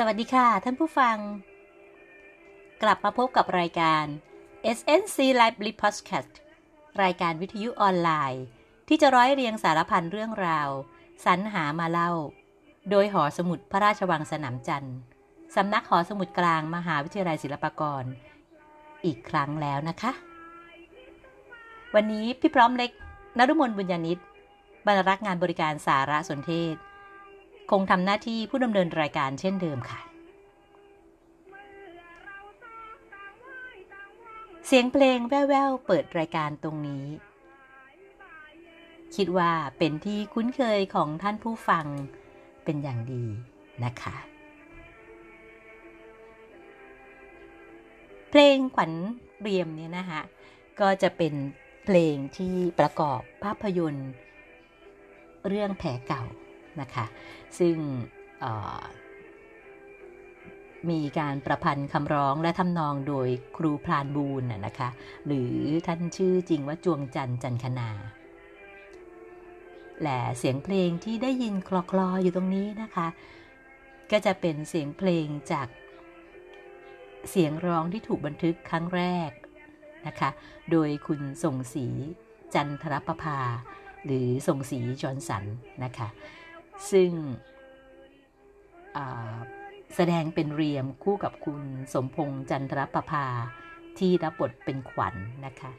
สวัสดีค่ะท่านผู้ฟัง กลับมาพบกับรายการ SNC Live l i Podcast รายการวิทยุออนไลน์ ที่จะร้อยเรียงสารพันเรื่องราว สรรหามาเล่า โดยหอสมุดพระราชวังสนามจันทร์สำนักหอสมุดกลางมหาวิทยาลัยศิลปากร อีกครั้งแล้วนะคะ วันนี้พี่พร้อมเล็กนรุมนบุญญาณิตบรรลักษ์งานบริการสารสนเทศ คงทำหน้าที่ผู้ดำเนินรายการเช่นเดิมค่ะ เสียงเพลงแว่วๆเปิดรายการตรงนี้ คิดว่าเป็นที่คุ้นเคยของท่านผู้ฟังเป็นอย่างดีนะคะ เพลงขวัญเรียมเนี่ยนะคะก็จะเป็นเพลงที่ประกอบภาพยนตร์ เรื่องแผลเก่า นะคะ ซึ่งมีการประพันธ์คำร้องและทำนองโดยครูพรานบูนนะคะ หรือท่านชื่อจริงว่าจวงจันจันคนา และเสียงเพลงที่ได้ยินคลอคลออยู่ตรงนี้นะคะ ก็จะเป็นเสียงเพลงจากเสียงร้องที่ถูกบันทึกครั้งแรกนะคะ โดยคุณส่งสีจันทรประภา หรือส่งสีจอร์นสันนะคะ ซึ่งแสดงเป็นเรียมคู่กับคุณสมพงษ์จันทรประภาที่รับบทเป็นขวัญนนะคะ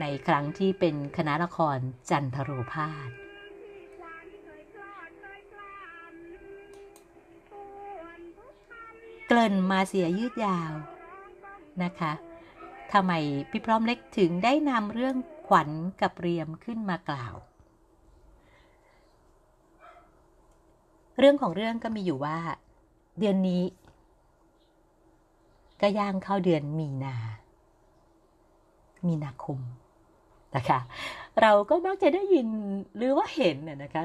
ในครั้งที่เป็นคณะละครจันทโรพาสเกริ่นมาเสียยืดยาวนะคะทำไมพี่พร้อมเล็กถึงได้นำเรื่องขวัญกับเรียมขึ้นมากล่าว เรื่องของเรื่องก็มีอยู่ว่า เดือนนี้ ก็ย่างเข้าเดือนมีนา มีนาคมนะคะ เราก็มักจะได้ยินหรือว่าเห็นนะคะ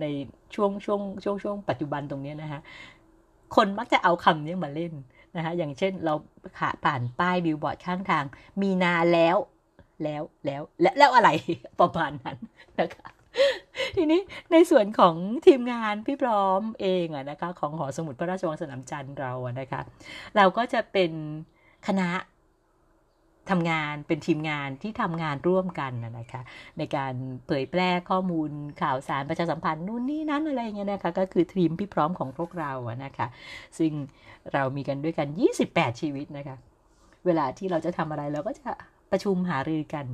ในช่วงช่วงช่วงช่วงปัจจุบันตรงนี้นะคะคนมักจะเอาคำนี้มาเล่นนะคะอย่างเช่นเราขาผ่านป้ายบิลบอร์ดข้างทาง มีนาแล้วแล้วแล้วและแล้วอะไรประมาณนั้นนะคะ ทีนี้ในส่วนของทีมงานพี่พร้อมเองอะนะคะ ของหอสมุดพระราชวังสนามจันทร์เราอะนะคะ เราก็จะเป็นคณะทำงานเป็นทีมงานที่ทำงานร่วมกันนะคะ ในการเผยแพร่ข้อมูลข่าวสารประชาสัมพันธ์นู่นนี่นั้นอะไรเงี้ยนะคะ ก็คือทีมพี่พร้อมของพวกเราอะนะคะ ซึ่งเรามีกันด้วยกัน 28 ชีวิตนะคะ เวลาที่เราจะทำอะไรเราก็จะประชุมหารือกัน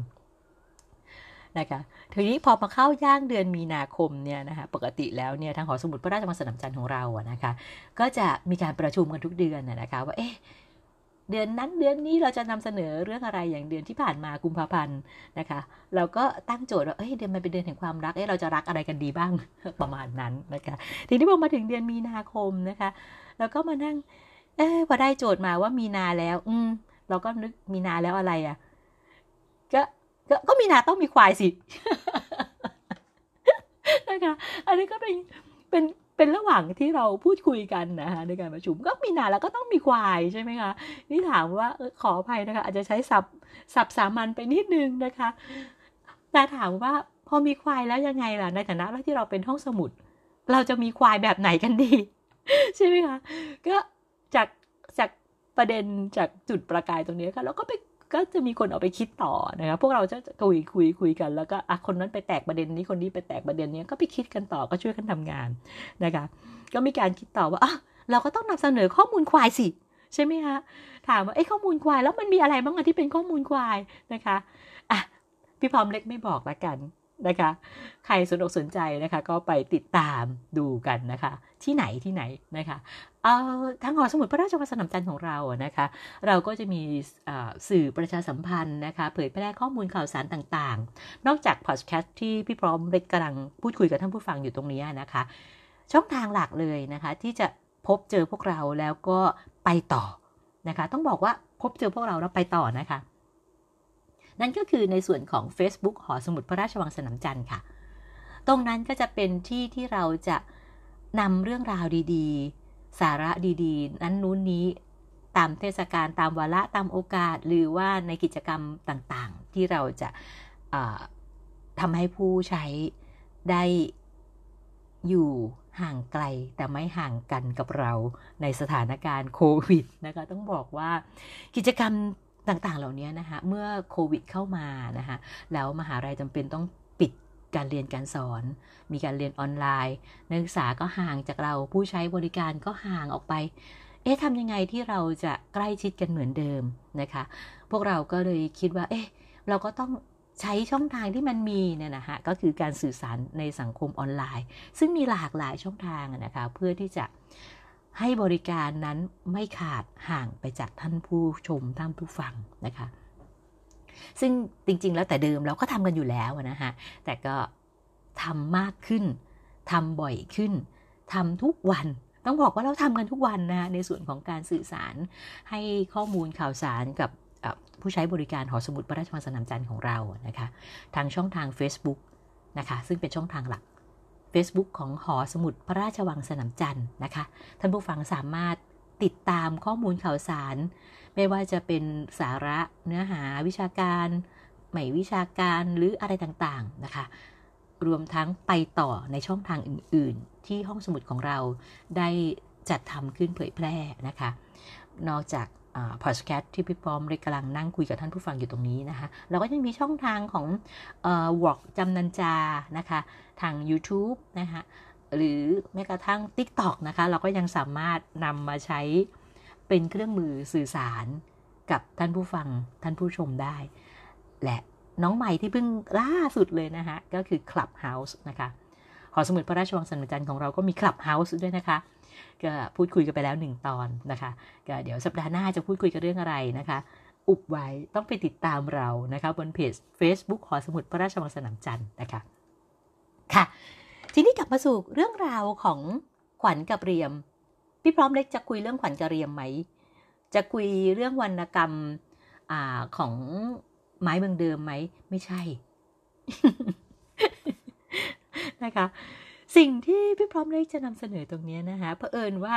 นะคะทีนี้พอมาเข้าย่างเดือนมีนาคมเนี่ยนะคะปกติแล้วเนี่ยทางหอสมุดพระราชวังสนามจันทร์ของเราอะนะคะ ก็จะมีการประชุมกันทุกเดือนนะคะว่าเอ๊ะเดือนนั้นเดือนนี้เราจะนำเสนอเรื่องอะไรอย่างเดือนที่ผ่านมากุมภาพันธ์นะคะ เราก็ตั้งโจทย์ว่าเอ้ยเดือนมันเป็นเดือนแห่งความรักเอ้เราจะรักอะไรกันดีบ้างประมาณนั้นนะคะทีนี้พอมาถึงเดือนมีนาคมนะคะเราก็มานั่งเอ้พอได้โจทย์มาว่ามีนาแล้ว อืมเราก็นึกมีนาแล้วอะไรอะ่ะ ก็ก็มีนาต้องมีควายสินะคะ อันนี้ก็เป็นเป็นเป็นระหว่างที่เราพูดคุยกันนะคะในการประชุมก็มีนาแล้วก็ต้องมีควายใช่ไหมคะนี่ถามว่าออขออภัยนะคะ อาจจะใช้สับสับสามัญไปนิดนึงนะคะ แต่ถามว่าพอมีควายแล้วยังไงล่ะในฐานะที่เราเป็นห้องสมุด เราจะมีควายแบบไหนกันดี ใช่ไหมคะก็จากจากประเด็นจากจุดประกายตรงนี้ค่ะแล้วก็ไป ก็จะมีคนเอาไปคิดต่อนะคะพวกเราจะคุยคุยคุยกันแล้วก็อะคนนั้นไปแตกประเด็นนี้คนนี้ไปแตกประเด็นนี้ก็ไปคิดกันต่อก็ช่วยกันทำงานนะคะก็มีการคิดต่อว่าอะเราก็ต้องนำเสนอข้อมูลควายสิใช่ไหมคะถามว่าไอ้ข้อมูลควายแล้วมันมีอะไรบ้างอะที่เป็นข้อมูลควายนะคะอะพี่พร้อมเล็กไม่บอกละกัน นะคะ ใครสนอกสนใจนะคะ ก็ไปติดตามดูกันนะคะ ที่ไหนที่ไหนนะคะเอ่อทางหอสมุดพระราชวังสนามจันทร์ของเราอะนะคะ เราก็จะมีสื่อประชาสัมพันธ์นะคะ เผยแพร่ข้อมูลข่าวสารต่างๆ นอกจากพอดแคสต์ที่พี่พร้อมเล็กกำลังพูดคุยกับท่านผู้ฟังอยู่ตรงนี้นะคะ ช่องทางหลักเลยนะคะ ที่จะพบเจอพวกเราแล้วก็ไปต่อนะคะ ต้องบอกว่าพบเจอพวกเราแล้วไปต่อนะคะ นั่นก็คือในส่วนของ Facebook หอสมุดพระราชวังสนามจันทร์ค่ะ ตรงนั้นก็จะเป็นที่ที่เราจะนำเรื่องราวดีๆ สาระดีๆ นั้นนู้นนี้ตามเทศกาลตามวาระตามโอกาส หรือว่าในกิจกรรมต่างๆ ที่เราจะทำให้ผู้ใช้ได้อยู่ห่างไกลแต่ไม่ห่างกันกับเราในสถานการณ์โควิดนะคะ ต้องบอกว่ากิจกรรม ต่างๆ เหล่านี้นะคะเมื่อโควิดเข้ามานะคะแล้วมหาลัยจำเป็นต้องปิดการเรียนการสอน มีการเรียนออนไลน์ นักศึกษาก็ห่างจากเราผู้ใช้บริการก็ห่างออกไป เอ๊ะทำยังไงที่เราจะใกล้ชิดกันเหมือนเดิมนะคะ พวกเราก็เลยคิดว่า เอ๊ะ เราก็ต้องใช้ช่องทางที่มันมีเนี่ยนะฮะก็คือการสื่อสารในสังคมออนไลน์ ซึ่งมีหลากหลายช่องทางนะคะเพื่อที่จะ ให้บริการนั้นไม่ขาดห่างไปจากท่านผู้ชมท่านผู้ฟังนะคะ ซึ่งจริง ๆ แล้วแต่เดิมเราก็ทำกันอยู่แล้วนะฮะแต่ก็ทำมากขึ้นทำบ่อยขึ้นทำทุกวันต้องบอกว่าเราทำกันทุกวันนะในส่วนของการสื่อสารให้ข้อมูลข่าวสารกับผู้ใช้บริการหอสมุดพระราชวังสนามจันทร์ของเรานะคะ ทางช่องทาง Facebook นะคะ ซึ่งเป็นช่องทางหลัก Facebook ของหอสมุดพระราชวังสนามจันทร์นะคะ ท่านผู้ฟังสามารถติดตามข้อมูลข่าวสาร ไม่ว่าจะเป็นสาระเนื้อหาวิชาการใหม่วิชาการหรืออะไรต่างๆนะคะ รวมทั้งไปต่อในช่องทางอื่น ๆ ที่ห้องสมุดของเราได้จัดทำขึ้นเผยแพร่นะคะ นอกจาก พอดแคสต์ที่พี่ปอมเลยกำลังนั่งคุยกับท่านผู้ฟังอยู่ตรงนี้นะคะเราก็ยังมีช่องทางของวอล์กจำนันจานะคะ ทาง YouTube นะคะหรือแม้กระทั่ง TikTok นะคะ เราก็ยังสามารถนำมาใช้เป็นเครื่องมือสื่อสารกับท่านผู้ฟังท่านผู้ชมได้ และน้องใหม่ที่เพิ่งล่าสุดเลยนะคะก็คือ Clubhouse นะคะหอสมุดพระราชวังสันจันทร์ของเราก็มี Clubhouse ด้วยนะคะ ก็พูดคุยกันไปแล้วหนึ่งตอนนะคะก็เดี๋ยวสัปดาห์หน้าจะพูดคุยกันเรื่องอะไรนะคะ อุบไว้ต้องไปติดตามเรานะคะบนเพจ Facebook หอสมุดพระราชวังสนามจันทร์นะคะค่ะทีนี้กลับมาสู่เรื่องราวของขวัญกับเรียม พี่พร้อมเล็กจะคุยเรื่องขวัญกับเรียมไหม จะคุยเรื่องวรรณกรรมอของไม้เมืองเดิมไหม ไม่ใช่นะคะ สิ่งที่พี่พร้อมเล็กจะนำเสนอตรงนี้นะคะเผอิญว่า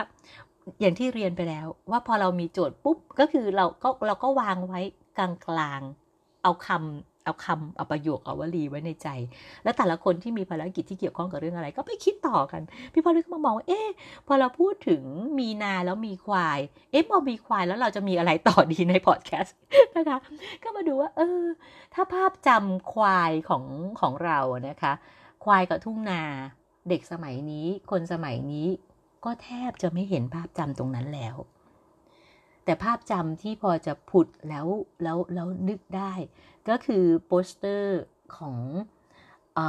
อย่างที่เรียนไปแล้ว ว่าพอเรามีโจทย์ปุ๊บก็คือเราก็เราก็วางไว้กลางกลางเอาคำเอาคำเอาประโยคเอาวลีไว้ในใจ แล้วแต่ละคนที่มีภารกิจที่เกี่ยวข้องกับเรื่องอะไร ก็ไปคิดต่อกัน พี่พอเล็กก็มามองว่าเอ๊ะพอเราพูดถึงมีนาแล้วมีควาย เอ๊ะพอมีควายแล้วเราจะมีอะไรต่อดีในพอดแคสต์นะคะก็มาดูว่า เออ ถ้าภาพจำควายของของเรานะคะ ควายกับทุ่งนา เด็กสมัยนี้คนสมัยนี้ก็แทบจะไม่เห็นภาพจำตรงนั้นแล้ว แต่ภาพจำที่พอจะผุดแล้วแล้วแล้วนึกได้ ก็คือโปสเตอร์ของอ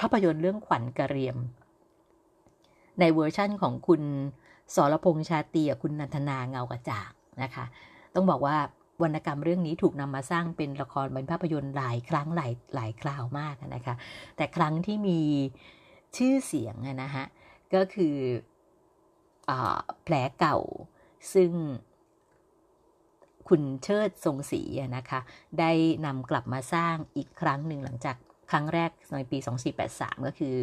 ภาพยนตร์เรื่องขวัญกระเรียม ในเวอร์ชั่นของคุณสรพงษ์ชาตีคุณนันทนาเงากระจากนะคะ ต้องบอกว่าวรรณกรรมเรื่องนี้ถูกนำมาสร้างเป็นละครเป็นภาพยนตร์หลายครั้งหลายหลายคราวมากนะคะ แต่ครั้งที่มี ชื่อเสียงนะฮะ ก็คืออแผลเก่า ซึ่งคุณเชิดทรงศรีนะคะ ได้นำกลับมาสร้างอีกครั้งหนึ่งหลังจากครั้งแรกในปี 2483 ก็คือ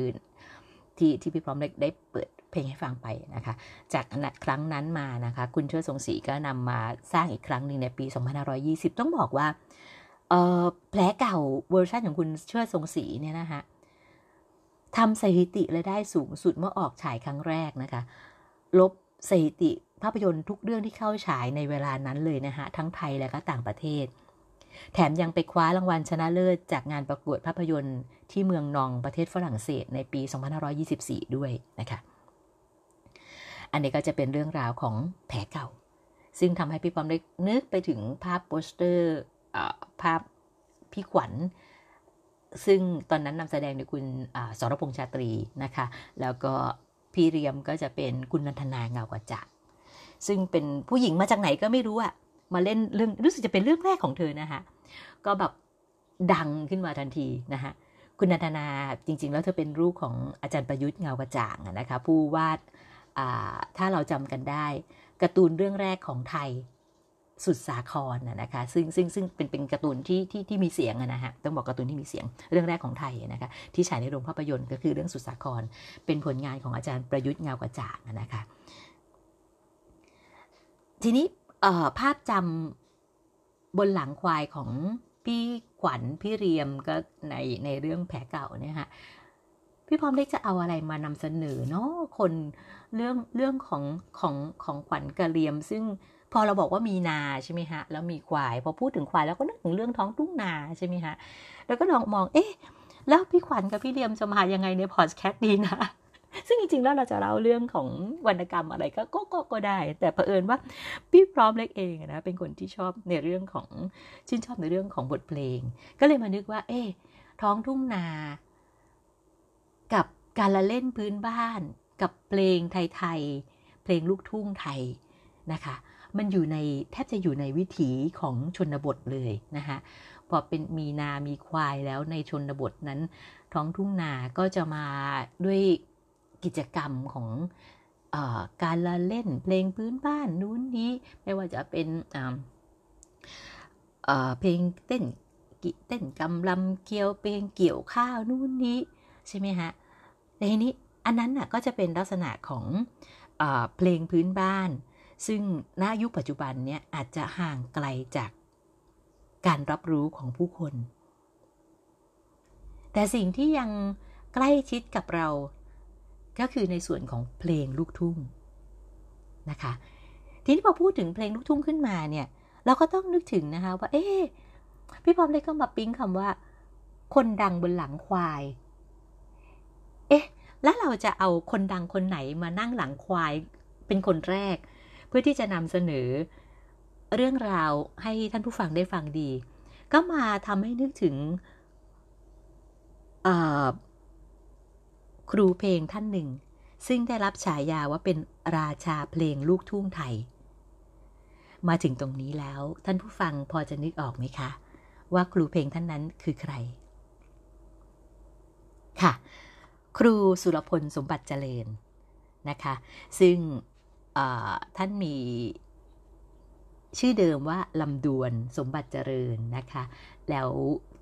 ที่ที่พี่พร้อมได้เปิดเพลงให้ฟังไปนะคะ จากนัดครั้งนั้นมานะคะ คุณเชิดทรงศรีก็นำมาสร้างอีกครั้งหนึ่งในปี 2520 ต้องบอกว่าแผลเก่าเวอร์ชันของคุณเชิดทรงศรีเนี่ยนะคะ ทำสถิติและได้สูงสุดเมื่อออกฉายครั้งแรกนะคะ ลบสถิติภาพยนตร์ทุกเรื่องที่เข้าฉายในเวลานั้นเลยนะคะทั้งไทยและก็ต่างประเทศ แถมยังไปคว้ารางวัลชนะเลิศ จากงานประกวดภาพยนตร์ที่เมืองนองประเทศฝรั่งเศสในปี 2524 ด้วยนะคะ อันนี้ก็จะเป็นเรื่องราวของแผลเก่า ซึ่งทำให้พี่ปอมได้นึกไปถึงภาพโปสเตอร์ภาพพี่ขวัญ ซึ่งตอนนั้นนำแสดงโดยคุณสรพงษ์ชาตรีนะคะ แล้วก็พี่เรียมก็จะเป็นคุณนันทนาเงากว่าจักซึ่งเป็นผู้หญิงมาจากไหนก็ไม่รู้อะมาเล่นเรื่องรู้สึกจะเป็นเรื่องแรกของเธอนะคะก็แบบดังขึ้นมาทันทีนะคะคุณนันทนาจริง ๆ แล้วเธอเป็นลูกของอาจารย์ประยุทธ์เงากระจ่างนะคะผู้วาดถ้าเราจำกันได้การ์ตูนเรื่องแรกของไทย สุดสาครนะคะซึ่งซึ่งซึ่งเป็นเป็นการ์ตูนที่ที่ที่มีเสียงนะฮะต้องบอกการ์ตูนที่มีเสียงเรื่องแรกของไทยนะคะที่ฉายในโรงภาพยนตร์ก็คือเรื่องสุดสาคร เป็นผลงานของอาจารย์ประยุทธ์เงากระจ่างนะคะทีนี้ภาพจำบนหลังควายของพี่ขวัญพี่เรียมก็ในในเรื่องแผลเก่าเนี่ยฮะพี่พร้อมเล็กจะเอาอะไรมานำเสนอเนาะคนเรื่องเรื่องของของของขวัญกระเรียมซึ่ง พอเราบอกว่ามีนาใช่ไหมฮะแล้วมีควาย พอพูดถึงควายแล้วก็นึกถึงเรื่องท้องทุ่งนาใช่ไหมฮะแล้วก็ลองมองเอ๊ะแล้วพี่ขวัญกับพี่เลียมจะมายังไงในพอดแคสต์ดีนะซึ่งจริงๆ แล้วเราจะเล่าเรื่องของวรรณกรรมอะไรก็ก็ก็ก็ได้ แต่เผอิญว่าพี่พร้อมเล็กเองนะเป็นคนที่ชอบในเรื่องของชื่นชอบในเรื่องของบทเพลง ก็เลยมานึกว่า เอ๊ท้องทุ่งนา กับการละเล่นพื้นบ้าน กับเพลงไทยๆเพลงลูกทุ่งไทยนะคะ มันอยู่ในแทบจะอยู่ในวิถีของชนบทเลยนะคะพอเป็นมีนา มีควายแล้วในชนบทนั้น ท้องทุ่งนาก็จะมาด้วยกิจกรรมของอการละเล่นเพลงพื้นบ้านนู้นนี้ ไม่ว่าจะเป็นเพลงเต้นเต้นกำลำเกี่ยวเพลงเกี่ยวข้าวนู้นนี้ใช่ไหมฮะในนี้อันนั้นน่ะก็จะเป็นลักษณะของอเพลงพื้นบ้าน ซึ่งณยุคปัจจุบันเนี่ยอาจจะห่างไกลจากการรับรู้ของผู้คน แต่สิ่งที่ยังใกล้ชิดกับเรา ก็คือในส่วนของเพลงลูกทุ่งนะคะ ทีนี้พอพูดถึงเพลงลูกทุ่งขึ้นมาเนี่ย เราก็ต้องนึกถึงนะคะว่า เอ๊พี่พร้อมเลยก็มาปิ๊งคำว่า คนดังบนหลังควาย เอ๊ะ แล้วเราจะเอาคนดังคนไหนมานั่งหลังควายเป็นคนแรก เพื่อที่จะนำเสนอ เรื่องราวให้ท่านผู้ฟังได้ฟังดี ก็มาทำให้นึกถึงครูเพลงท่านหนึ่ง ซึ่งได้รับฉายาว่าเป็นราชาเพลงลูกทุ่งไทย มาถึงตรงนี้แล้วท่านผู้ฟังพอจะนึกออกไหมคะ ว่าครูเพลงท่านนั้นคือใคร ค่ะ ครูสุรพลสมบัติเจริญนะคะ ซึ่ง ท่านมีชื่อเดิมว่าลำดวนสมบัติเจริญนะคะ แล้ว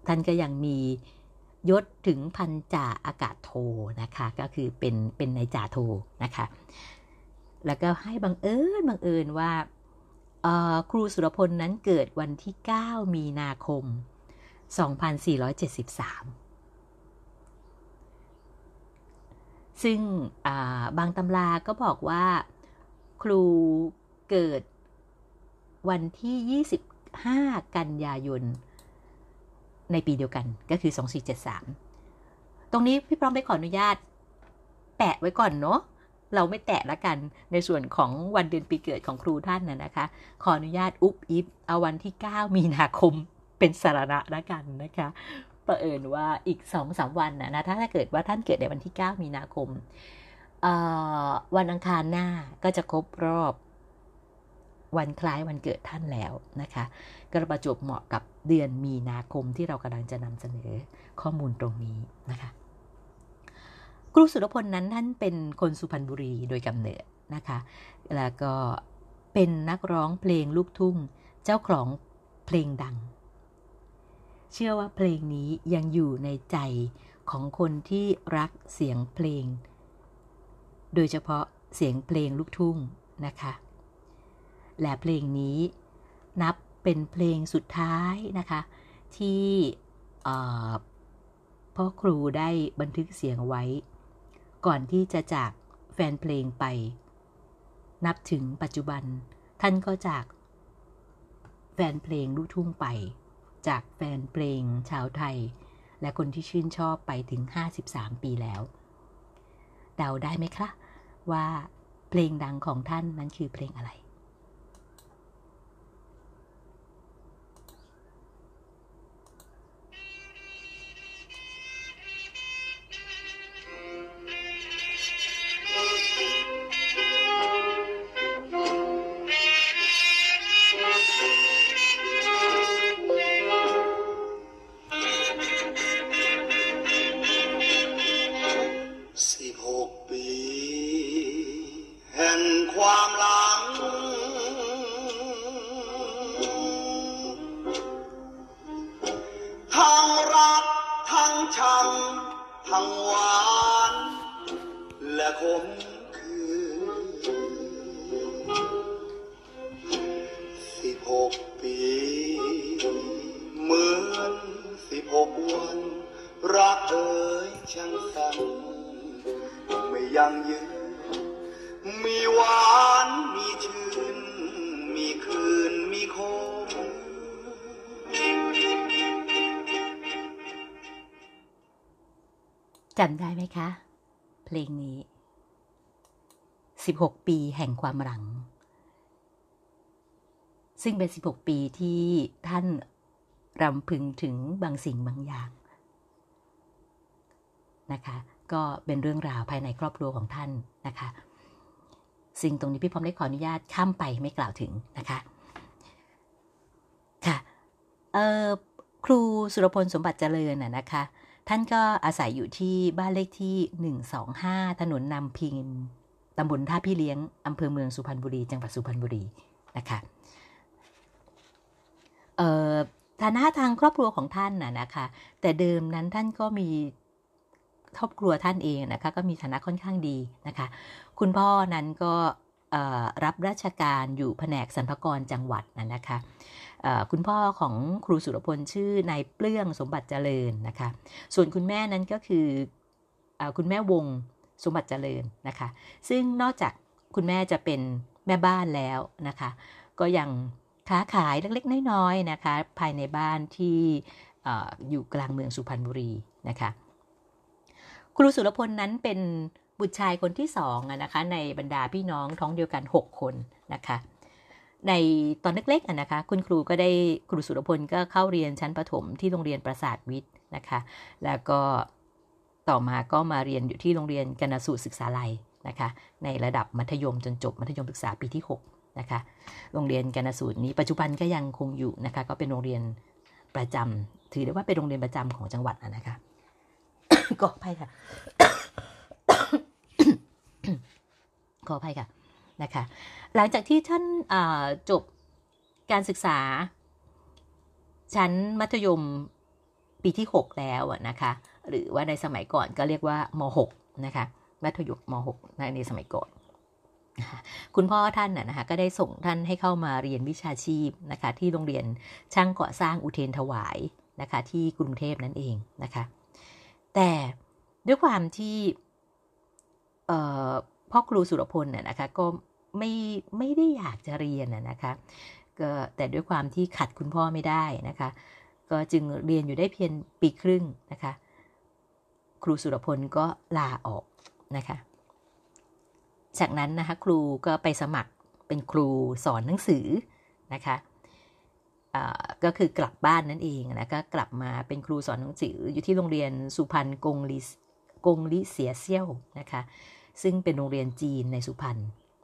ท่านก็ยังมียศถึงพันจ่าอากาศโทนะคะ ก็คือเป็นเป็นนายจ่าโทนะคะ แล้วก็ให้บังเอิญบังเอิญว่าครูสุรพลนั้นเกิดวันที่ 9 มีนาคม 2473 ซึ่งบางตำราก็บอกว่า ครูเกิดวันที่ 25 กันยายน ในปีเดียวกันก็คือ 2473 ตรงนี้พี่พร้อมได้ขออนุญาต แปะไว้ก่อนเนาะเราไม่แตะละกันในส่วนของวันเดือนปีเกิดของครูท่านนะนะคะ ขออนุญาตอุบอิบเอาวันที่ 9 มีนาคมเป็นสาระละกันนะคะประเอิญว่าอีกสองสามวันนะนะถ้าถ้าเกิดว่าท่านเกิดในวันที่ 9 มีนาคม วันอังคารหน้าก็จะครบรอบวันคล้ายวันเกิดท่านแล้วนะคะก็ประจบเหมาะกับเดือนมีนาคมที่เรากำลังจะนำเสนอข้อมูลตรงนี้นะคะครูสุรพลนั้นท่านเป็นคนสุพรรณบุรีโดยกำเนิดนะคะ แล้วก็เป็นนักร้องเพลงลูกทุ่ง เจ้าของเพลงดัง เชื่อว่าเพลงนี้ยังอยู่ในใจของคนที่รักเสียงเพลง โดยเฉพาะเสียงเพลงลูกทุ่งนะคะ และเพลงนี้นับเป็นเพลงสุดท้ายนะคะ ที่พ่อครูได้บันทึกเสียงไว้ ก่อนที่จะจากแฟนเพลงไป นับถึงปัจจุบันท่านก็จากแฟนเพลงลูกทุ่งไป จากแฟนเพลงชาวไทย และคนที่ชื่นชอบไปถึง 53 ปีแล้ว เดาได้ไหมคะ ว่าเพลงดังของท่านนั้นคือเพลงอะไร ความหลัง ซึ่งเป็น 16 ปีที่ท่านรำพึงถึงบางสิ่งบางอย่างนะคะ ก็เป็นเรื่องราวภายในครอบครัวของท่านนะคะ สิ่งตรงนี้พี่พร้อมได้ขออนุญาตข้ามไปไม่กล่าวถึงนะคะค่ะครูสุรพลสมบัติเจริญน่ะนะคะ ท่านก็อาศัยอยู่ที่บ้านเลขที่ 125 ถนนนำพิม ตำบลท่าพี่เลี้ยงอำเภอเมืองสุพรรณบุรี จังหวัดสุพรรณบุรีนะคะเอ่อฐานะทางครอบครัวของท่านน่ะนะคะ แต่เดิมนั้นท่านก็มีครอบครัวท่านเองนะคะ ก็มีฐานะค่อนข้างดีนะคะ คุณพ่อนั้นก็รับราชการอยู่แผนกสรรพากรจังหวัดน่ะนะคะคุณพ่อของครูสุรพลชื่อนายเปลื้องสมบัติเจริญนะคะ ส่วนคุณแม่นั้นก็คืออคุณแม่วง สมบัติเจริญนะคะ ซึ่งนอกจากคุณแม่จะเป็นแม่บ้านแล้วนะคะ ก็ยังค้าขายเล็กๆ น้อยๆนะคะ ภายในบ้านที่อยู่กลางเมืองสุพรรณบุรีนะคะ ครูสุรพลนั้นเป็นบุตรชายคนที่สองนะคะ ในบรรดาพี่น้องท้องเดียวกัน 6 คนนะคะ ในตอนเล็กๆนะคะ คุณครูก็ได้ครูสุรพลก็เข้าเรียนชั้นประถมที่โรงเรียนประสาทวิทย์นะคะ แล้วก็ ต่อมาก็มาเรียนอยู่ที่โรงเรียนกนสูตรศึกษาลัยนะคะ ในระดับมัธยมจนจบมัธยมศึกษาปีที่ 6 นะคะ โรงเรียนกนสูตรนี้ปัจจุบันก็ยังคงอยู่นะคะ ก็เป็นโรงเรียนประจำถือได้ว่าเป็นโรงเรียนประจำของจังหวัดนะคะ ก็ไปค่ะ ขออภัยค่ะนะคะ หลังจากที่ท่านจบการศึกษา ชั้นมัธยมปีที่ 6 แล้วนะคะ หรือว่าในสมัยก่อนก็เรียกว่าม 6 นะคะมัธยมม 6 ในสมัยก่อน คุณพ่อท่านนะคะก็ได้ส่งท่านให้เข้ามาเรียนวิชาชีพนะคะที่โรงเรียนช่างก่อสร้างอุเทนถวายนะคะที่กรุงเทพนั่นเองนะคะแต่ด้วยความที่พ่อครูสุรพลน่ยนะคะก็ไม่ไม่ได้อยากจะเรียนนะคะก็แต่ด้วยความที่ขัดคุณพ่อไม่ได้นะคะ ก็จึงเรียนอยู่ได้เพียงปีครึ่งนะคะ ครูสุรพลก็ลาออกนะคะ จากนั้นนะคะครูก็ไปสมัครเป็นครูสอนหนังสือนะคะก็คือกลับบ้านนั่นเองนะก็กลับมาเป็นครูสอนหนังสืออยู่ที่โรงเรียนสุพรรณกงลิกงลิเสียเซี่ยวนะคะ ซึ่งเป็นโรงเรียนจีนในสุพรรณ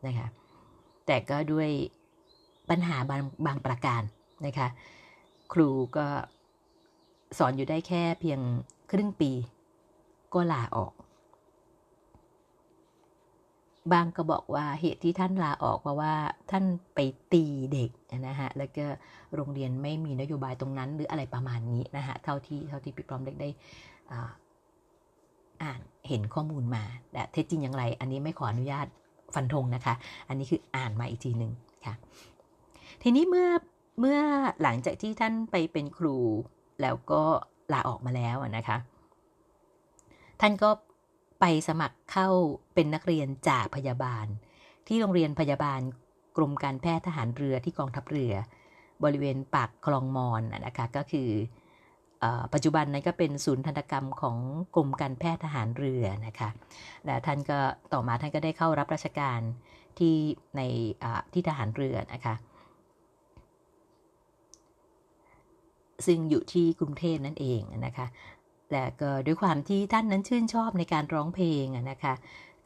นะคะ แต่ก็ด้วยปัญหาบางบางประการนะคะ ครูก็สอนอยู่ได้แค่เพียงครึ่งปี ก็ลาออก บางก็บอกว่าเหตุที่ท่านลาออกเพราะว่าท่านไปตีเด็กนะฮะแล้วก็โรงเรียนไม่มีนโยบายตรงนั้นหรืออะไรประมาณนี้นะฮะเท่าที่เท่าที่พี่พร้อมเด็กได้อ่านเห็นข้อมูลมาแต่เท็จจริงอย่างไร อันนี้ไม่ขออนุญาตฟันธงนะคะ อันนี้คืออ่านมาอีกทีหนึ่งค่ะ ทีนี้เมื่อเมื่อหลังจากที่ท่านไปเป็นครูแล้วก็ลาออกมาแล้วนะคะ ท่านก็ไปสมัครเข้าเป็นนักเรียนจ่าพยาบาล ที่โรงเรียนพยาบาลกรมการแพทย์ทหารเรือที่กองทัพเรือ บริเวณปากคลองมอนนะคะก็คือปัจจุบันนั้นก็เป็นศูนย์ทันตกรรมของกรมการแพทย์ทหารเรือนะคะและท่านก็ต่อมาท่านก็ได้เข้ารับราชการที่ในที่ทหารเรือนะคะซึ่งอยู่ที่กรุงเทพนั่นเองนะคะ และก็ด้วยความที่ท่านนั้นชื่นชอบในการร้องเพลงนะคะ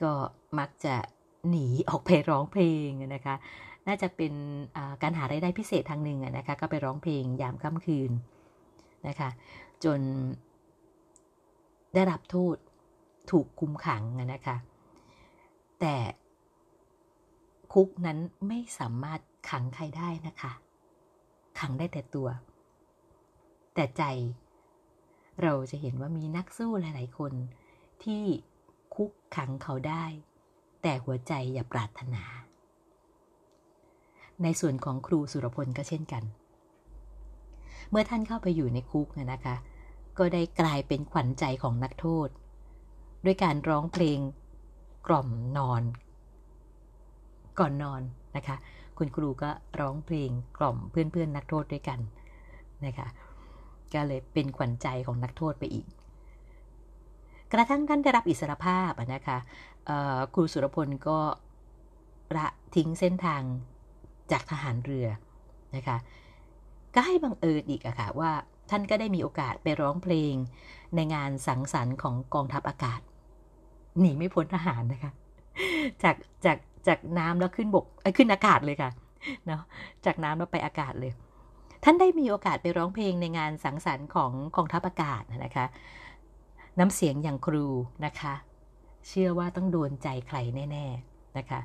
ก็มักจะหนีออกไปร้องเพลงนะคะ น่าจะเป็นการหารายได้พิเศษทางหนึ่งนะคะ ก็ไปร้องเพลงยามค่ำคืนนะคะ จนได้รับโทษถูกคุมขังนะคะ แต่คุกนั้นไม่สามารถขังใครได้นะคะ ขังได้แต่ตัว แต่ใจ เราจะเห็นว่ามีนักสู้หลาย ๆ คนที่คุกขังเขาได้ แต่หัวใจอย่าปรารถนา ในส่วนของครูสุรพลก็เช่นกัน เมื่อท่านเข้าไปอยู่ในคุกนะคะ ก็ได้กลายเป็นขวัญใจของนักโทษ ด้วยการร้องเพลงกล่อมนอน ก่อนนอนนะคะ คุณครูก็ร้องเพลงกล่อมเพื่อนๆนักโทษด้วยกันนะคะ ก็เลยเป็นขวัญใจของนักโทษไปอีก กระทั่งท่านได้รับอิสรภาพนะคะครูสุรพลก็ละทิ้งเส้นทางจากทหารเรือนะคะก็ให้บังเอิญอีกอะค่ะว่าท่านก็ได้มีโอกาสไปร้องเพลงในงานสังสรรค์ของกองทัพอากาศ หนีไม่พ้นทหารนะคะ จากจากจากน้ำแล้วขึ้นบกขึ้นอากาศเลยค่ะเนาะจากน้ำแล้วไปอากาศเลย ท่านได้มีโอกาสไปร้องเพลงในงานสังสรรค์ของกองทัพอากาศนะคะ น้ำเสียงอย่างครูนะคะ เชื่อว่าต้องโดนใจใครแน่ ๆนะคะ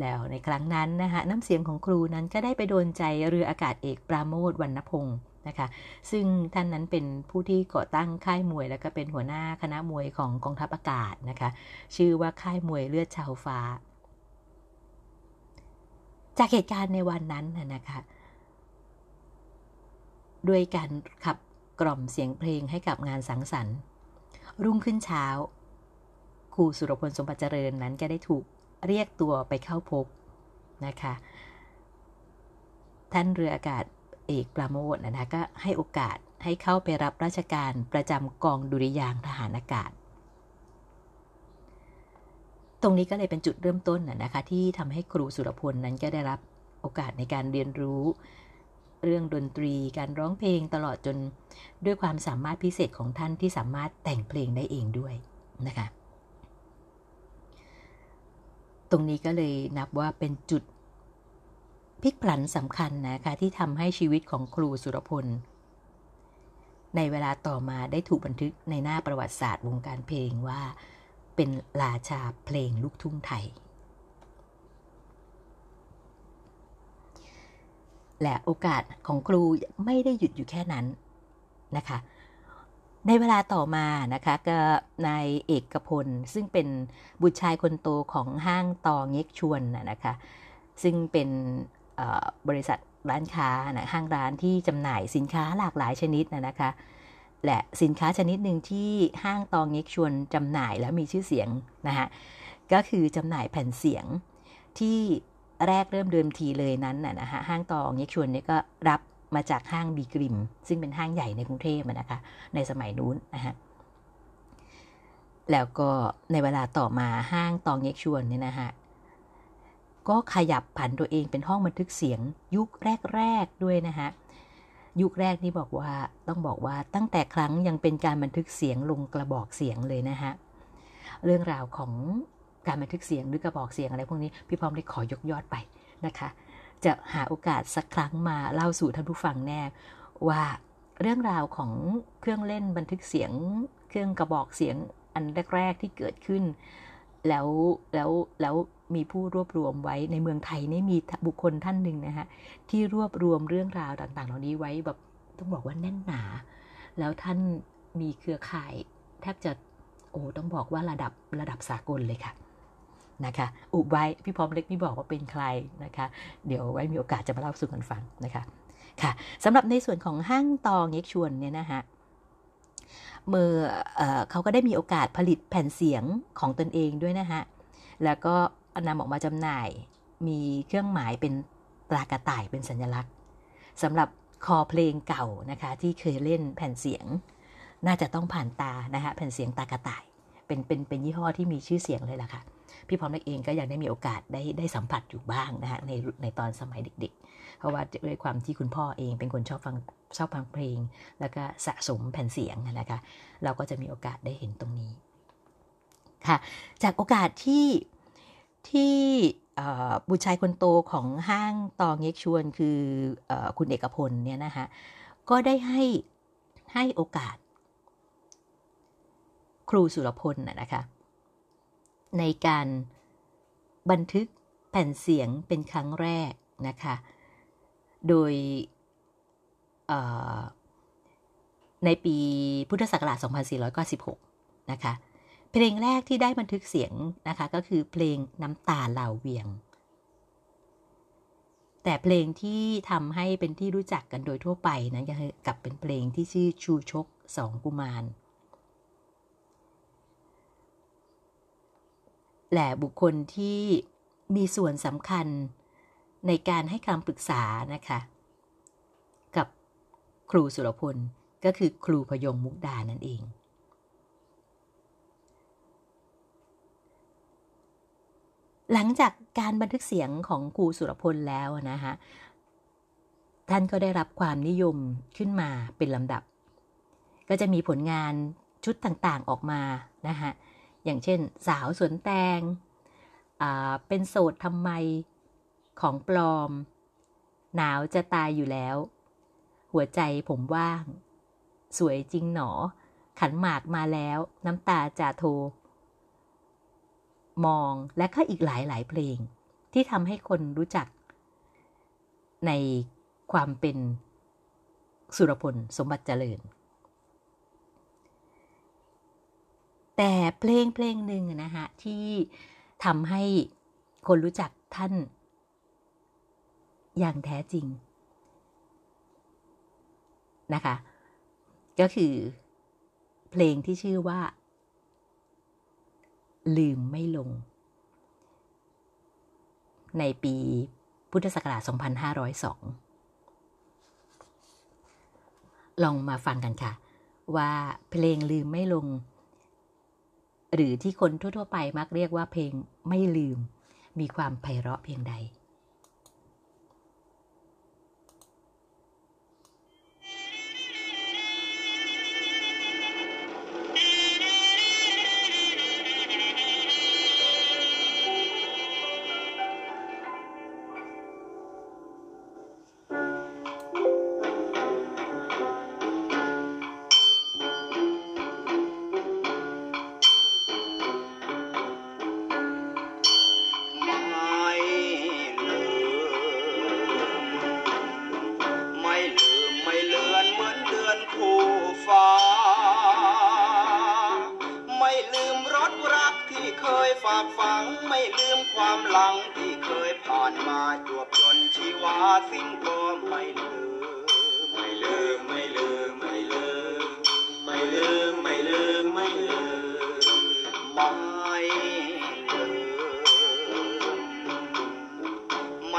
แล้วในครั้งนั้นนะคะน้ำเสียงของครูนั้นก็ได้ไปโดนใจเรืออากาศเอกปราโมทวรรณพงศ์นะคะซึ่งท่านนั้นเป็นผู้ที่ก่อตั้งค่ายมวย แล้วก็เป็นหัวหน้าคณะมวยของกองทัพอากาศนะคะ ชื่อว่าค่ายมวยเลือดชาวฟ้า จากเหตุการณ์ในวันนั้นนะคะ ด้วยการขับกล่อมเสียงเพลงให้กับงานสังสรรค์ รุ่งขึ้นเช้าครูสุรพลสมบัติเจริญนั้นก็ได้ถูกเรียกตัวไปเข้าพบนะคะ ท่านเรืออากาศเอกปราโมทนะคะก็ให้โอกาสให้เข้าไปรับราชการประจำกองดุริยางทหารอากาศ ตรงนี้ก็เลยเป็นจุดเริ่มต้นนะคะที่ทำให้ครูสุรพลนั้นก็ได้รับโอกาสในการเรียนรู้ เรื่องดนตรี การร้องเพลงตลอดจนด้วยความสามารถพิเศษของท่านที่สามารถแต่งเพลงได้เองด้วยนะคะ ตรงนี้ก็เลยนับว่าเป็นจุดพลิกผลันสำคัญนะคะที่ทำให้ชีวิตของครูสุรพล ในเวลาต่อมาได้ถูกบันทึกในหน้าประวัติศาสตร์วงการเพลงว่าเป็นราชาเพลงลูกทุ่งไทย และโอกาสของครูไม่ได้หยุดอยู่แค่นั้นนะคะในเวลาต่อมานะคะก็นายเอกพล ซึ่งเป็นบุตรชายคนโตของห้างตองเง็กชวนนะคะซึ่งเป็นบริษัทร้านค้านะห้างร้านที่จำหน่ายสินค้าหลากหลายชนิดนะคะและสินค้าชนิดหนึ่งที่ห้างตองเง็กชวนจำหน่ายแล้วมีชื่อเสียงนะคะก็คือจำหน่ายแผ่นเสียงที่ แรกเริ่มเดิมทีเลยนั้นนะฮะห้างตองเง็กชวนนี่ก็รับมาจากห้างบีกริม ซึ่งเป็นห้างใหญ่ในกรุงเทพนะคะในสมัยนู้นนะฮะแล้วก็ในเวลาต่อมาห้างตองเยกชวนเนี่ยนะฮะก็ขยับผันตัวเองเป็นห้องบันทึกเสียงยุคแรก ๆ ด้วยนะฮะยุคแรกนี่บอกว่าต้องบอกว่าตั้งแต่ครั้งยังเป็นการบันทึกเสียงลงกระบอกเสียงเลยนะฮะเรื่องราวของ การบันทึกเสียงหรือกระบอกเสียงอะไรพวกนี้พี่พร้อมได้ขอยกยอดไปนะคะ จะหาโอกาสสักครั้งมาเล่าสู่ท่านผู้ฟังแน่ว่าเรื่องราวของเครื่องเล่นบันทึกเสียง เครื่องกระบอกเสียงอันแรก ๆ ที่เกิดขึ้น แล้วแล้วแล้วมีผู้รวบรวมไว้ในเมืองไทยนี่มีบุคคลท่านหนึ่งนะฮะที่รวบรวมเรื่องราวต่างๆ เหล่านี้ไว้แบบต้องบอกว่าแน่นหนา แล้วท่านมีเครือข่าย แทบจะโอ้ต้องบอกว่าระดับระดับสากลเลยค่ะ นะคะ อุบไว้พี่พร้อมเล็กไม่บอกว่าเป็นใครนะคะ เดี๋ยวไว้มีโอกาสจะมาเล่าสู่กันฟังนะคะค่ะสำหรับในส่วนของห้างตองเยกชวนเนี่ยนะคะเมื่อเอเขาก็ได้มีโอกาสผลิตแผ่นเสียงของตนเองด้วยนะคะแล้วก็นำออกมาจำหน่ายมีเครื่องหมายเป็นตรากระต่ายเป็นสัญลักษณ์สำหรับคอเพลงเก่านะคะที่เคยเล่นแผ่นเสียง น่าจะต้องผ่านตานะคะแผ่นเสียงตากระต่าย เป็นเป็นเป็นยี่ห้อที่มีชื่อเสียงเลยล่ะค่ะ พี่พร้อมเองก็ยังได้มีโอกาสได้ได้สัมผัสอยู่บ้างนะคะในในตอนสมัยเด็ก ๆ เพราะว่าด้วยความที่คุณพ่อเองเป็นคนชอบฟังชอบฟังเพลง แล้วก็สะสมแผ่นเสียงนะคะเราก็จะมีโอกาสได้เห็นตรงนี้ค่ะจากโอกาสที่ที่บุตรชายคนโตของห้างตองเง็กชวนคืออคุณเอกพลเนี่ยนะคะก็ได้ให้ให้โอกาส ครูสุรพลนะคะ ในการบันทึกแผ่นเสียงเป็นครั้งแรกนะคะ โดยในปีพุทธศักราช 2496 นะคะ เพลงแรกที่ได้บันทึกเสียงนะคะก็คือเพลงน้ำตาเหล่าเวียง แต่เพลงที่ทำให้เป็นที่รู้จักกันโดยทั่วไปนะั้นกลับเป็นเพลงที่ชื่อชูชกสองกุมาร แหละบุคคลที่มีส่วนสำคัญในการให้คำปรึกษานะคะ กับครูสุรพลก็คือครูพยงมุกดานั่นเอง หลังจากการบันทึกเสียงของครูสุรพลแล้วนะคะท่านก็ได้รับความนิยมขึ้นมาเป็นลำดับ ก็จะมีผลงานชุดต่างๆออกมานะคะ อย่างเช่น สาวสวนแตง เป็นโสดทำไม ของปลอม หนาวจะตายอยู่แล้ว หัวใจผมว่าง สวยจริงหนอ ขันหมากมาแล้ว น้ำตาจะโท มองและก็อีกหลายหลายเพลง ที่ทำให้คนรู้จัก ในความเป็นสุรพลสมบัติเจริญ แต่เพลงเพลงหนึ่งนะคะที่ทำให้คนรู้จักท่าน อย่างแท้จริงนะคะ ก็คือ เพลงที่ชื่อว่า ลืมไม่ลง ในปีพุทธศักราช 2502 ลองมาฟังกันค่ะ ว่าเพลงลืมไม่ลง หรือที่คนทั่วๆไปมักเรียกว่าเพลงไม่ลืม มีความไพเราะเพียงใด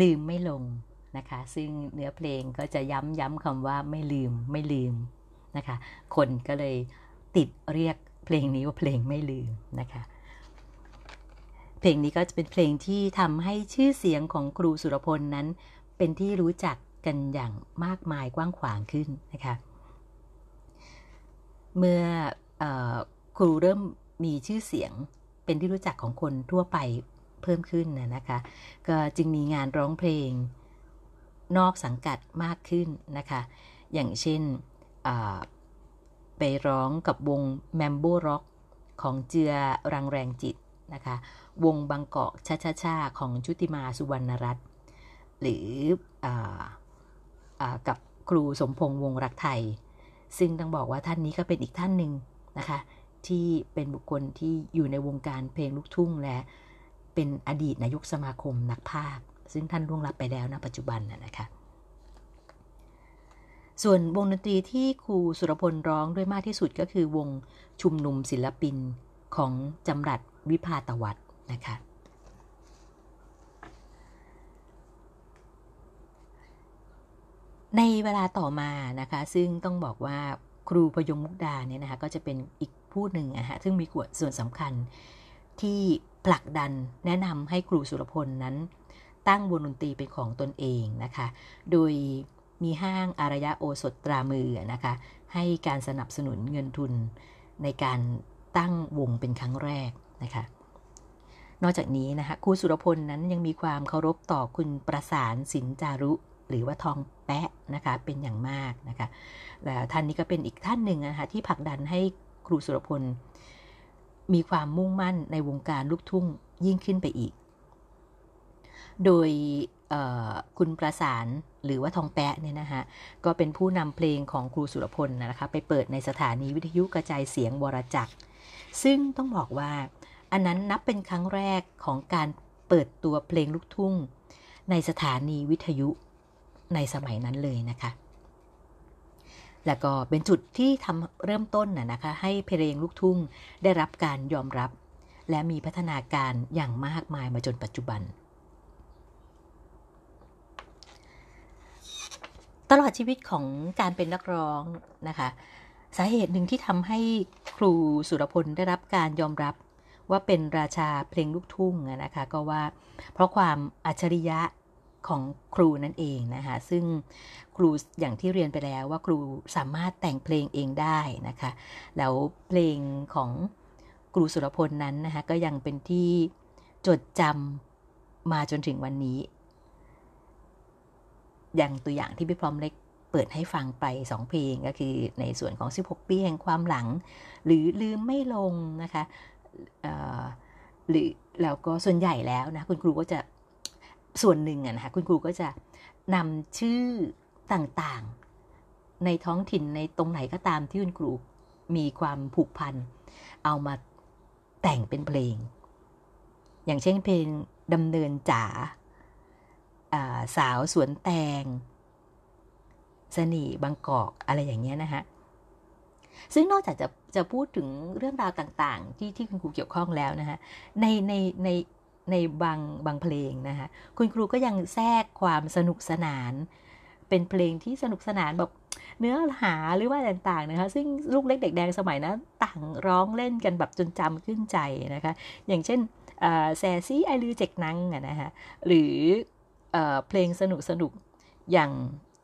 ลืมไม่ลงนะคะ ซึ่งเนื้อเพลงก็จะย้ำย้ำคำว่าไม่ลืมไม่ลืมนะคะ คนก็เลยติดเรียกเพลงนี้ว่าเพลงไม่ลืมนะคะ เพลงนี้ก็จะเป็นเพลงที่ทำให้ชื่อเสียงของครูสุรพลนั้น เป็นที่รู้จักกันอย่างมากมายกว้างขวางขึ้นนะคะ เมื่ออครูเริ่มมีชื่อเสียงเป็นที่รู้จักของคนทั่วไป เพิ่มขึ้นนะนะคะ ก็จึงมีงานร้องเพลงนอกสังกัดมากขึ้นนะคะ อย่างเช่นไปร้องกับวงแมมโบร็อกของเจือรังแรงจิตนะคะ วงบางกอกชาชาชาของชุติมาสุวรรณรัตน์หรือออกับครูสมพงษ์วงรักไทย ซึ่งต้องบอกว่าท่านนี้ก็เป็นอีกท่านหนึ่งนะคะ ที่เป็นบุคคลที่อยู่ในวงการเพลงลูกทุ่งและ เป็นอดีตนายกสมาคมนักภาค ซึ่งท่านล่วงลับไปแล้วณปัจจุบันนะคะส่วนวงดนตรีที่ครูสุรพลร้องด้วยมากที่สุดก็คือวงชุมนุมศิลปินของจำรัดวิพาตวัตนะคะในเวลาต่อมานะคะซึ่งต้องบอกว่าครูพยงมุกดาเนี่ยนะคะก็จะเป็นอีกผู้หนึ่งอะฮะซึ่งมีส่วนสำคัญที่ ผลักดันแนะนำให้ครูสุรพลนั้น ตั้งวงดนตรีเป็นของตนเองนะคะ โดยมีห้างอารยะโอสถตรามือนะคะ ให้การสนับสนุนเงินทุนในการตั้งวงเป็นครั้งแรกนะคะ นอกจากนี้นะคะครูสุรพลนั้นยังมีความเคารพต่อคุณประสานสินจารุหรือว่าทองแปะนะคะเป็นอย่างมากนะคะ แล้วท่านนี้ก็เป็นอีกท่านหนึ่งนะคะที่ผลักดันให้ครูสุรพล มีความมุ่งมั่นในวงการลูกทุ่งยิ่งขึ้นไปอีก โดยคุณประสานหรือว่าทองแปะเนี่ยนะคะก็เป็นผู้นำเพลงของครูสุรพลนะคะไปเปิดในสถานีวิทยุกระจายเสียงวรจักร ซึ่งต้องบอกว่า อันนั้นนับเป็นครั้งแรกของการเปิดตัวเพลงลูกทุ่ง ในสถานีวิทยุในสมัยนั้นเลยนะคะ แล้วก็เป็นจุดที่ทำเริ่มต้นนะนะคะ ให้เพลงลูกทุ่งได้รับการยอมรับ และมีพัฒนาการอย่างมากมายมาจนปัจจุบัน ตลอดชีวิตของการเป็นนักร้องนะคะ สาเหตุหนึ่งที่ทำให้ครูสุรพลได้รับการยอมรับว่าเป็นราชาเพลงลูกทุ่งนะคะ ก็ว่าเพราะความอัจฉริยะ ของครูนั่นเองนะคะซึ่งครูอย่างที่เรียนไปแล้วว่าครูสามารถแต่งเพลงเองได้นะคะแล้วเพลงของครูสุรพลนั้นนะคะก็ยังเป็นที่จดจำมาจนถึงวันนี้ อย่างตัวอย่างที่พี่พร้อมเล็กเปิดให้ฟังไป 2 เพลงก็คือในส่วนของ 16 ปีแห่งความหลัง หรือลืมไม่ลงนะคะหรือแล้วก็ส่วนใหญ่แล้วนะคุณครูก็จะ ส่วนหนึ่งนะคะคุณครูก็จะนำชื่อต่างๆ ในท้องถิ่นในตรงไหนก็ตามที่คุณครูมีความผูกพัน เอามาแต่งเป็นเพลง อย่างเช่นเพลงดำเนินจ๋าสาวสวนแตงสนีบางกอกอะไรอย่างเงี้ยนะคะซึ่งนอกจากจะจะพูดถึงเรื่องราวต่างๆ ที่ที่คุณครูเกี่ยวข้องแล้วนะคะในในใน ในบางบางเพลงนะคะคุณครูก็ยังแทรกความสนุกสนาน เป็นเพลงที่สนุกสนานแบบเนื้อหาหรือว่าต่างๆนะคะ ซึ่งลูกเล็กเด็กแดงสมัยนะั้นต่างร้องเล่นกันแบบจนจำขึ้นใจนะคะ อย่างเช่นแซซี่ไอลือเจ็กนังนะคะหรือเพลงสนุกสนุกอย่าง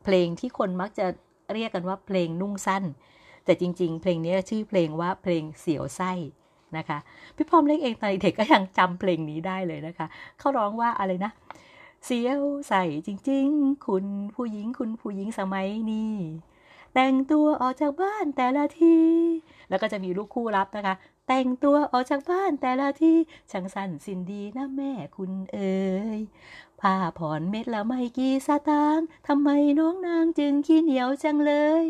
เพลงที่คนมักจะเรียกกันว่าเพลงนุ่งสั้น แต่จริง ๆ เพลงนี้ชื่อเพลงว่าเพลงเสียวไส้ นะคะ พี่พร้อมเล็กเองตอนเด็กก็ยังจำเพลงนี้ได้เลยนะคะ เขาร้องว่าอะไรนะ เสียวใส่จริง ๆ คุณผู้หญิงคุณผู้หญิงสมัยนี้แต่งตัวออกจากบ้านแต่ละที แล้วก็จะมีลูกคู่รับนะคะ แต่งตัวออกจากบ้านแต่ละทีช่างสั้นสินดีนะแม่คุณเอ๋ยผ้าผ่อนเม็ดละไม่กี่สตางค์ทำไมน้องนางจึงขี้เหนียวจังเลย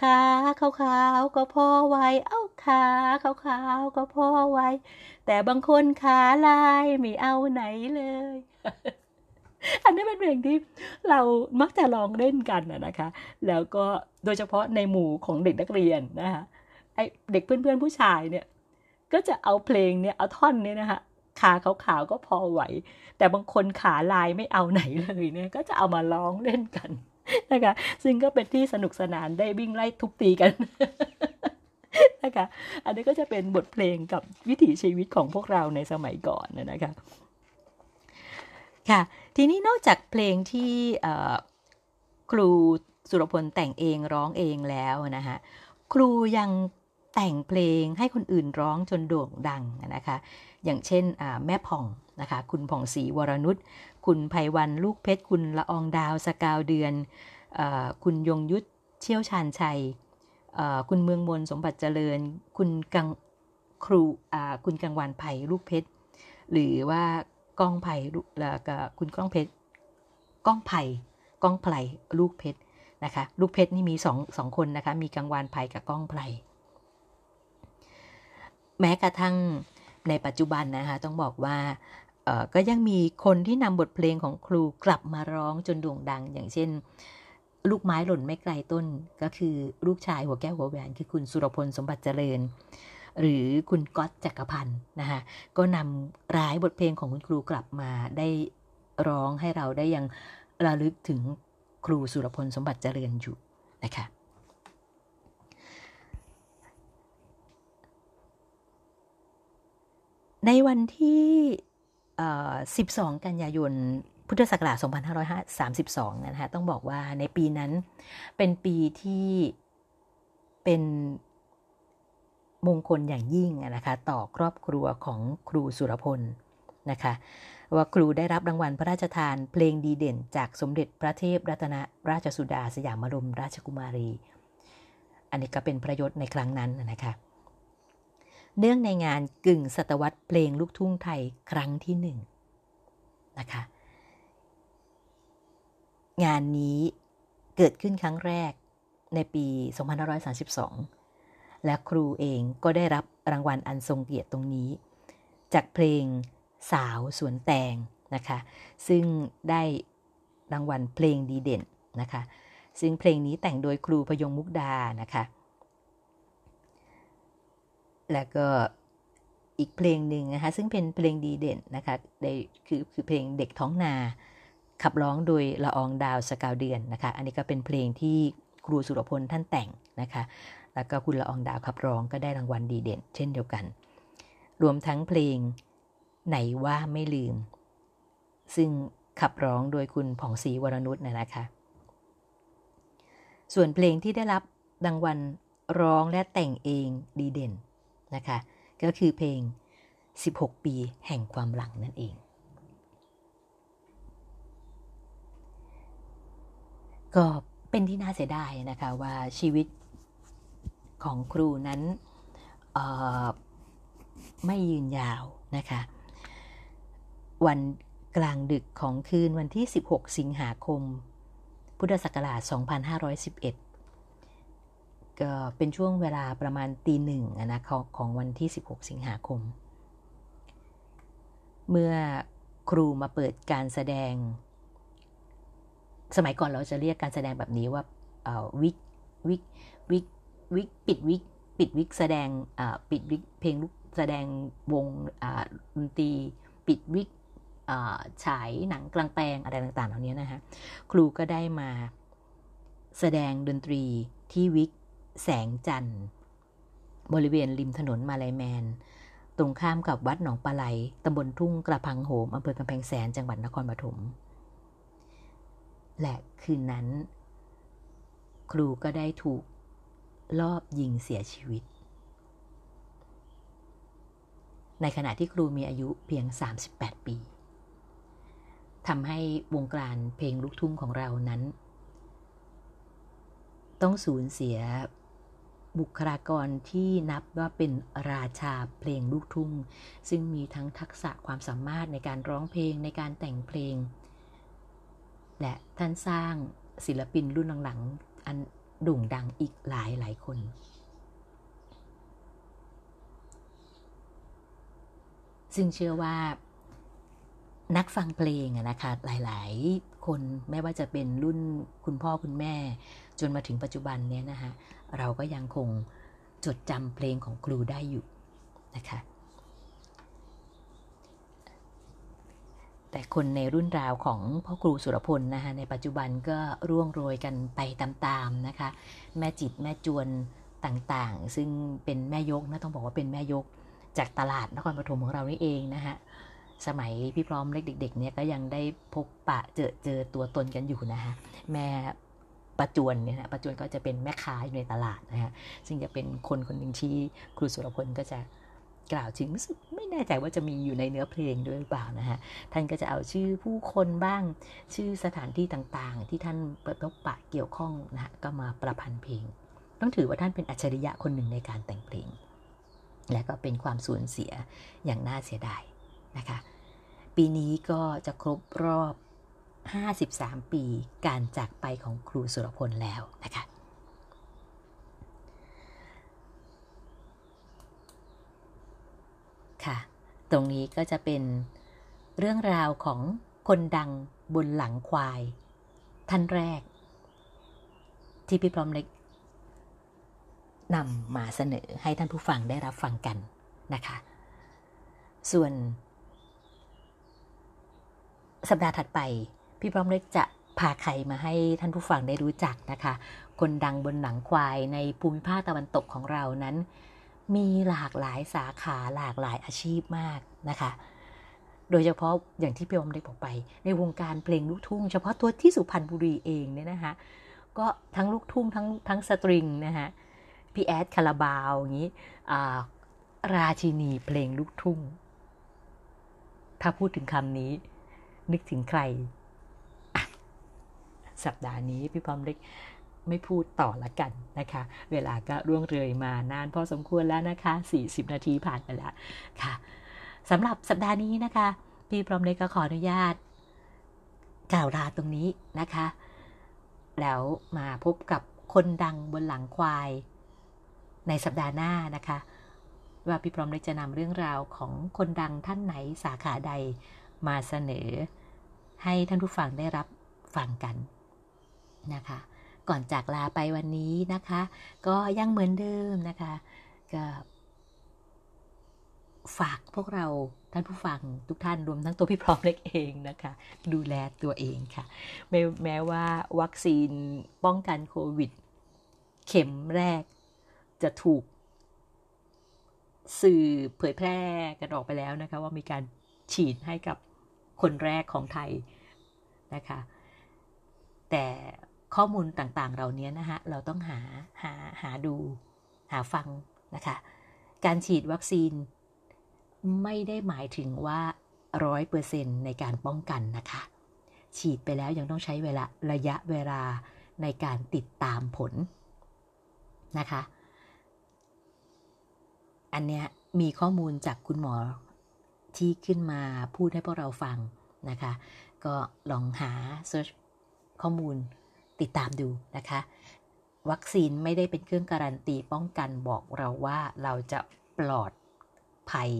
ขาขาวๆก็พอไว้ เอ้าขาขาวๆก็พอไว้ แต่บางคนขาลายไม่เอาไหนเลย อันนี้เป็นเพลงที่เรามักจะลองเล่นกันนะคะ แล้วก็โดยเฉพาะในหมู่ของเด็กนักเรียนนะคะไอเด็กเพื่อนๆผู้ชายเนี่ย ก็จะเอาเพลงเนี่ยเอาท่อนเนี่ยนะคะขาขาวๆก็พอไหว แต่บางคนขาลายไม่เอาไหนเลยเนี่ย ก็จะเอามาร้องเล่นกัน นะคะซึ่งก็เป็นที่สนุกสนานได้วิ่งไล่ทุบตีกันนะคะอันนี้ก็จะเป็นบทเพลงกับวิถีชีวิตของพวกเราในสมัยก่อนนะคะค่ะทีนี้นอกจากเพลงที่ครูสุรพลแต่งเองร้องเองแล้วนะคะครูยังแต่งเพลงให้คนอื่นร้องจนโด่งดังนะคะ อย่างเช่นแม่ผ่องนะคะ คุณผ่องศรีวรนุช คุณไพวันลูกเพชร คุณละอองดาวสกาวเดือนอคุณยงยุทธเชี่ยวชาญชัย คุณเมืองมนสมบัติเจริญ คุณกังครูคุณกังวานไผ่ลูกเพชร หรือว่าก้องไผ่แล้วก็คุณก้องเพชรก้องไผ่ก้องไผ่ลูกเพชรนะคะลูกเพชรนี่มีสองสองคนนะคะมีกังวานไผ่กับก้องไผ่แม้กระทั่งในปัจจุบันนะคะต้องบอกว่า ก็ยังมีคนที่นำบทเพลงของครูกลับมาร้องจนโด่งดัง อย่างเช่น ลูกไม้หล่นไม่ไกลต้น ก็คือลูกชายหัวแก้วหัวแหวนคือคุณสุรพลสมบัติเจริญ หรือคุณก๊อตจักรพันธ์นะคะก็นำร้ายบทเพลงของคุณครูกลับมาได้ร้องให้เราได้ยังระลึกถึงครูสุรพลสมบัติเจริญอยู่นะคะในวันที่ 12 กันยายน พุทธศักราช 2532 นะคะต้องบอกว่าในปีนั้นเป็นปีที่เป็นมงคลอย่างยิ่งนะคะต่อครอบครัวของครูสุรพลนะคะว่าครูได้รับรางวัลพระราชทานเพลงดีเด่น จากสมเด็จพระเทพรัตนราชสุดาสยามรมราชกุมารี อันนี้ก็เป็นประโยชน์ในครั้งนั้นนะคะ เนื่องในงานกึ่งศตวรรษเพลงลูกทุ่งไทยครั้งที่หนึ่งนะคะ งานนี้เกิดขึ้นครั้งแรกในปี 2532 และครูเองก็ได้รับรางวัลอันทรงเกียรติตรงนี้ จากเพลงสาวสวนแตงนะคะ ซึ่งได้รางวัลเพลงดีเด่นนะคะ ซึ่งเพลงนี้แต่งโดยครูพยงมุกดานะคะ แล้วก็อีกเพลงหนึ่งนะคะ ซึ่งเป็นเพลงดีเด่นนะคะได้คือคือเพลงเด็กท้องนา ขับร้องโดยละอองดาวสกาวเดือนนะคะ อันนี้ก็เป็นเพลงที่ครูสุรพลท่านแต่งนะคะ แล้วก็คุณละอองดาวขับร้องก็ได้รางวัลดีเด่น เช่นเดียวกัน รวมทั้งเพลงไหนว่าไม่ลืม ซึ่งขับร้องโดยคุณผ่องศรีวรนุชนะคะ ส่วนเพลงที่ได้รับรางวัลร้องและแต่งเองดีเด่น นะคะ ก็คือเพลง 16 ปีแห่งความหลังนั่นเอง ก็เป็นที่น่าเสียดายนะคะว่าชีวิตของครูนั้นไม่ยืนยาวนะคะ วันกลางดึกของคืนวันที่ 16 สิงหาคม พุทธศักราช 2511 เป็นช่วงเวลาประมาณตีหนึ่งนะของวันที่ 16 สิงหาคม เมื่อครูมาเปิดการแสดง สมัยก่อนเราจะเรียกการแสดงแบบนี้ว่าวิกวิกวิกวิกปิดวิกปิดวิกแสดงปิดวิกเพลงลูกแสดงวงดนตรีปิดวิกฉายหนังกลางแปลงอะไรต่างๆเหล่านี้นะคะครูก็ได้มาแสดงดนตรีที่วิก แสงจันทร์ บริเวณริมถนนมาลายแมน ตรงข้ามกับวัดหนองปลาไหลตำบลทุ่งกระพังโหมอำเภอกำแพงแสนจังหวัดนครปฐมและคืนนั้น ครูก็ได้ถูกลอบยิงเสียชีวิต ในขณะที่ครูมีอายุเพียง 38 ปีทำให้วงการเพลงลูกทุ่งของเรานั้น ต้องสูญเสีย บุคลากรที่นับว่าเป็นราชาเพลงลูกทุ่ง ซึ่งมีทั้งทักษะความสามารถในการร้องเพลงในการแต่งเพลง และท่านสร้างศิลปินรุ่นหลังๆอันโด่งดังอีกหลายหลายคน ซึ่งเชื่อว่านักฟังเพลงนะคะหลาย ๆ คนไม่ว่าจะเป็นรุ่นคุณพ่อคุณแม่ จนมาถึงปัจจุบันเนี้ยนะคะ เราก็ยังคงจดจำเพลงของครูได้อยู่นะคะแต่คนในรุ่นราวของพ่อครูสุรพลนะคะในปัจจุบันก็ร่วงโรยกันไปตามๆนะคะ แม่จิตแม่จวนต่างๆ ซึ่งเป็นแม่ยกนะต้องบอกว่าเป็นแม่ยกจากตลาดนครปฐมของเรานี่เองนะคะสมัยพี่พร้อมเล็กเด็กๆเนี่ยก็ยังได้พบปะเจอเจอตัวตนกันอยู่นะคะแม่ ประจวนเนี่ยนะประจวนก็จะเป็นแม่ค้าอยู่ในตลาดนะฮะซึ่งจะเป็นคนคนหนึ่งที่ครูสุรพลก็จะกล่าวถึงไม่แน่ใจว่าจะมีอยู่ในเนื้อเพลงด้วยหรือเปล่านะฮะท่านก็จะเอาชื่อผู้คนบ้างชื่อสถานที่ต่างๆ ที่ท่านพบปะเกี่ยวข้องนะฮะก็มาประพันธ์เพลง ต้องถือว่าท่านเป็นอัจฉริยะคนหนึ่งในการแต่งเพลง และก็เป็นความสูญเสียอย่างน่าเสียดายนะคะปีนี้ก็จะครบรอบ 53 ปีการจากไปของครูสุรพลแล้วนะคะ ค่ะ ตรงนี้ก็จะเป็นเรื่องราวของคนดังบนหลังควาย ท่านแรก ที่พี่พร้อมเล็กนำมาเสนอให้ท่านผู้ฟังได้รับฟังกันนะคะ ส่วนสัปดาห์ถัดไป พี่พร้อมเล็กจะพาใครมาให้ท่านผู้ฟังได้รู้จักนะคะ คนดังบนหนังควายในภูมิภาคตะวันตกของเรานั้น มีหลากหลายสาขาหลากหลายอาชีพมากนะคะ โดยเฉพาะอย่างที่พี่พร้อมได้บอกไป ในวงการเพลงลูกทุ่ง เฉพาะตัวที่สุพรรณบุรีเองเนี่ยนะคะก็ทั้งลูกทุ่งทั้งทั้งสตริงนะคะพี่แอดคาราบาวอย่างนี้ราชินีเพลงลูกทุ่ง ถ้าพูดถึงคำนี้ นึกถึงใคร สัปดาห์นี้พี่พร้อมเล็กไม่พูดต่อละกันนะคะ เวลาก็ร่วงเลยมานานพอสมควรแล้วนะคะ 40 นาทีผ่านไปแล้วค่ะสำหรับสัปดาห์นี้นะคะ พี่พร้อมเล็กก็ขออนุญาต กล่าวลาตรงนี้นะคะ แล้วมาพบกับคนดังบนหลังควาย ในสัปดาห์หน้านะคะ ว่าพี่พร้อมเล็กจะนำเรื่องราวของคนดังท่านไหนสาขาใดมาเสนอ ให้ท่านผู้ฟังได้รับฟังกัน นะคะ ก่อนจากลาไปวันนี้นะคะ ก็ยังเหมือนเดิมนะคะก็ฝากพวกเราท่านผู้ฟังทุกท่านรวมทั้งตัวพี่พร้อมเล็กเองนะคะ ดูแลตัวเองค่ะ แม้แม้ว่าวัคซีนป้องกันโควิด เข็มแรกจะถูก สื่อเผยแพร่กันออกไปแล้วนะคะ ว่ามีการฉีดให้กับคนแรกของไทยนะคะ แต่ ข้อมูลต่างๆ เหล่านี้นะคะเราต้องหาหาหาดูหาฟังนะคะ การฉีดวัคซีนไม่ได้หมายถึงว่าร้อยเปอร์เซ็นในการป้องกันนะคะ ฉีดไปแล้วยังต้องใช้เวลาระยะเวลาในการติดตามผลนะคะ อันเนี้ยมีข้อมูลจากคุณหมอที่ขึ้นมาพูดให้พวกเราฟังนะคะ ก็ลองหาเซิร์ชข้อมูล ติดตามดูนะคะ วัคซีนไม่ได้เป็นเครื่องการันตีป้องกันบอกเราว่าเราจะปลอดภัย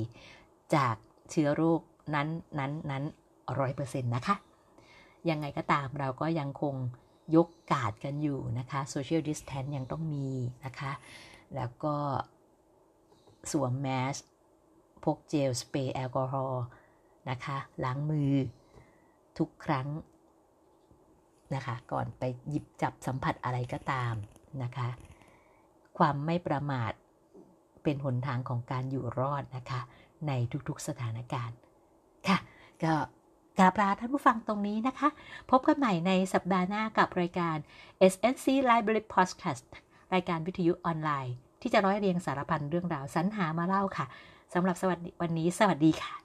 จากเชื้อโรคนั้นนั้นนั้นร้อยเปอร์เซ็นต์นะคะ ยังไงก็ตามเราก็ยังคงยกกาดกันอยู่นะคะโซเชียลดิสแทนยังต้องมีนะคะ แล้วก็สวมแมสพกเจลสเปรย์แอลกอฮอล์นะคะ ล้างมือทุกครั้ง นะคะ ก่อนไปหยิบจับสัมผัสอะไรก็ตามนะคะ ความไม่ประมาทเป็นหนทางของการอยู่รอดนะคะ ในทุกๆสถานการณ์ค่ะ ก็กราบลาท่านผู้ฟังตรงนี้นะคะ พบกันใหม่ในสัปดาห์หน้ากับรายการ SNC Library Podcast รายการวิทยุออนไลน์ ที่จะร้อยเรียงสารพันเรื่องราวสรรหามาเล่าค่ะสำหรับสวัสดีวันนี้สวัสดีค่ะ